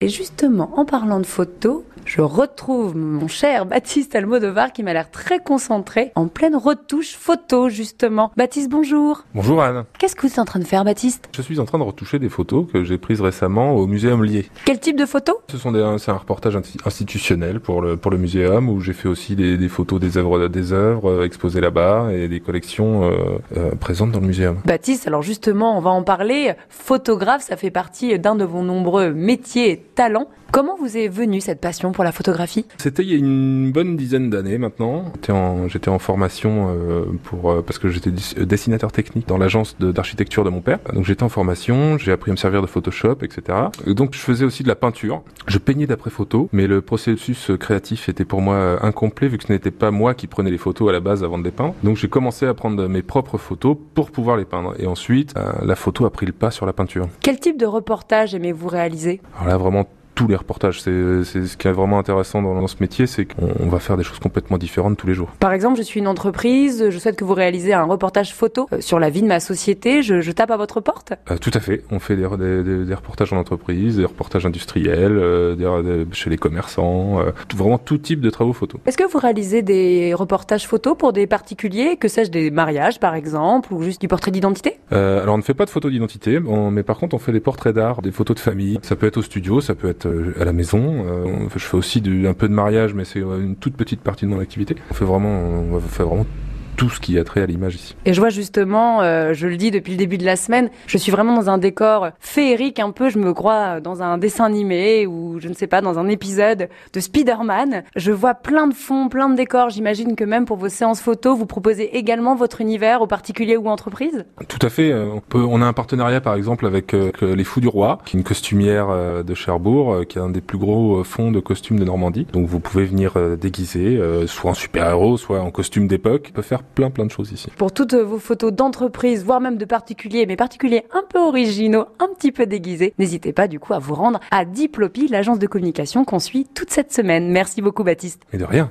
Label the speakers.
Speaker 1: Et justement, en parlant de photos, je retrouve mon cher Baptiste Almodovar qui m'a l'air très concentré en pleine retouche photo justement. Baptiste, bonjour.
Speaker 2: Bonjour Anne.
Speaker 1: Qu'est-ce que vous êtes en train de faire Baptiste?
Speaker 2: Je suis en train de retoucher des photos que j'ai prises récemment au Muséum Lié.
Speaker 1: Quel type de photos?
Speaker 2: Ce sont des, c'est un reportage institutionnel pour le, pour le muséum où j'ai fait aussi des, des, photos des œuvres, des œuvres euh, exposées là-bas et des collections euh, euh, présentes dans le muséum.
Speaker 1: Baptiste, alors justement, on va en parler. Photographe, ça fait partie d'un de vos nombreux métiers talent. Comment vous est venue cette passion pour la photographie?
Speaker 2: C'était il y a une bonne dizaine d'années maintenant. J'étais en, j'étais en formation euh, pour euh, parce que j'étais dessinateur technique dans l'agence d'architecture de, mon père. Donc j'étais en formation, j'ai appris à me servir de Photoshop, etc. Et donc je faisais aussi de la peinture. Je peignais d'après photo, mais le processus créatif était pour moi incomplet vu que ce n'était pas moi qui prenais les photos à la base avant de les peindre. Donc j'ai commencé à prendre mes propres photos pour pouvoir les peindre. Et ensuite, euh, la photo a pris le pas sur la peinture.
Speaker 1: Quel type de reportage aimez-vous réaliser?
Speaker 2: Alors là, vraiment tous les reportages. C'est ce qui est vraiment intéressant dans, ce métier, c'est qu'on va faire des choses complètement différentes tous les jours.
Speaker 1: Par exemple, je suis une entreprise, je souhaite que vous réalisez un reportage photo euh, sur la vie de ma société. Je, tape à votre porte?
Speaker 2: Euh, Tout à fait. On fait des, des, reportages en entreprise, des reportages industriels, euh, chez les commerçants, vraiment tout type de travaux photo.
Speaker 1: Est-ce que vous réalisez des reportages photos pour des particuliers, que sais-je, des mariages par exemple, ou juste du portrait d'identité?
Speaker 2: Alors on ne fait pas de photos d'identité, mais par contre on fait des portraits d'art, des photos de famille. Ça peut être au studio, ça peut être euh, à la maison. Euh, je fais aussi un peu de mariage, mais c'est une toute petite partie de mon activité. On fait vraiment, on fait vraiment tout ce qui a trait à l'image ici.
Speaker 1: Et je vois justement, euh, je le dis depuis le début de la semaine, je suis vraiment dans un décor féerique un peu, je me crois dans un dessin animé ou je ne sais pas, dans un épisode de Spider-Man. Je vois plein de fonds, plein de décors. J'imagine que même pour vos séances photos, vous proposez également votre univers aux particuliers ou entreprises
Speaker 2: Tout à fait. Euh, on, peut, on a un partenariat par exemple avec euh, Les Fous du Roi, qui est une costumière de Cherbourg, qui est un des plus gros fonds de costumes de Normandie. Donc vous pouvez venir déguiser, soit en super-héros, soit en costume d'époque. Peut faire plein plein de choses ici.
Speaker 1: Pour toutes vos photos d'entreprise, voire même de particuliers, mais particuliers un peu originaux, un petit peu déguisés, n'hésitez pas du coup à vous rendre à Diplopi, l'agence de communication qu'on suit toute cette semaine. Merci beaucoup Baptiste.
Speaker 2: Et de rien.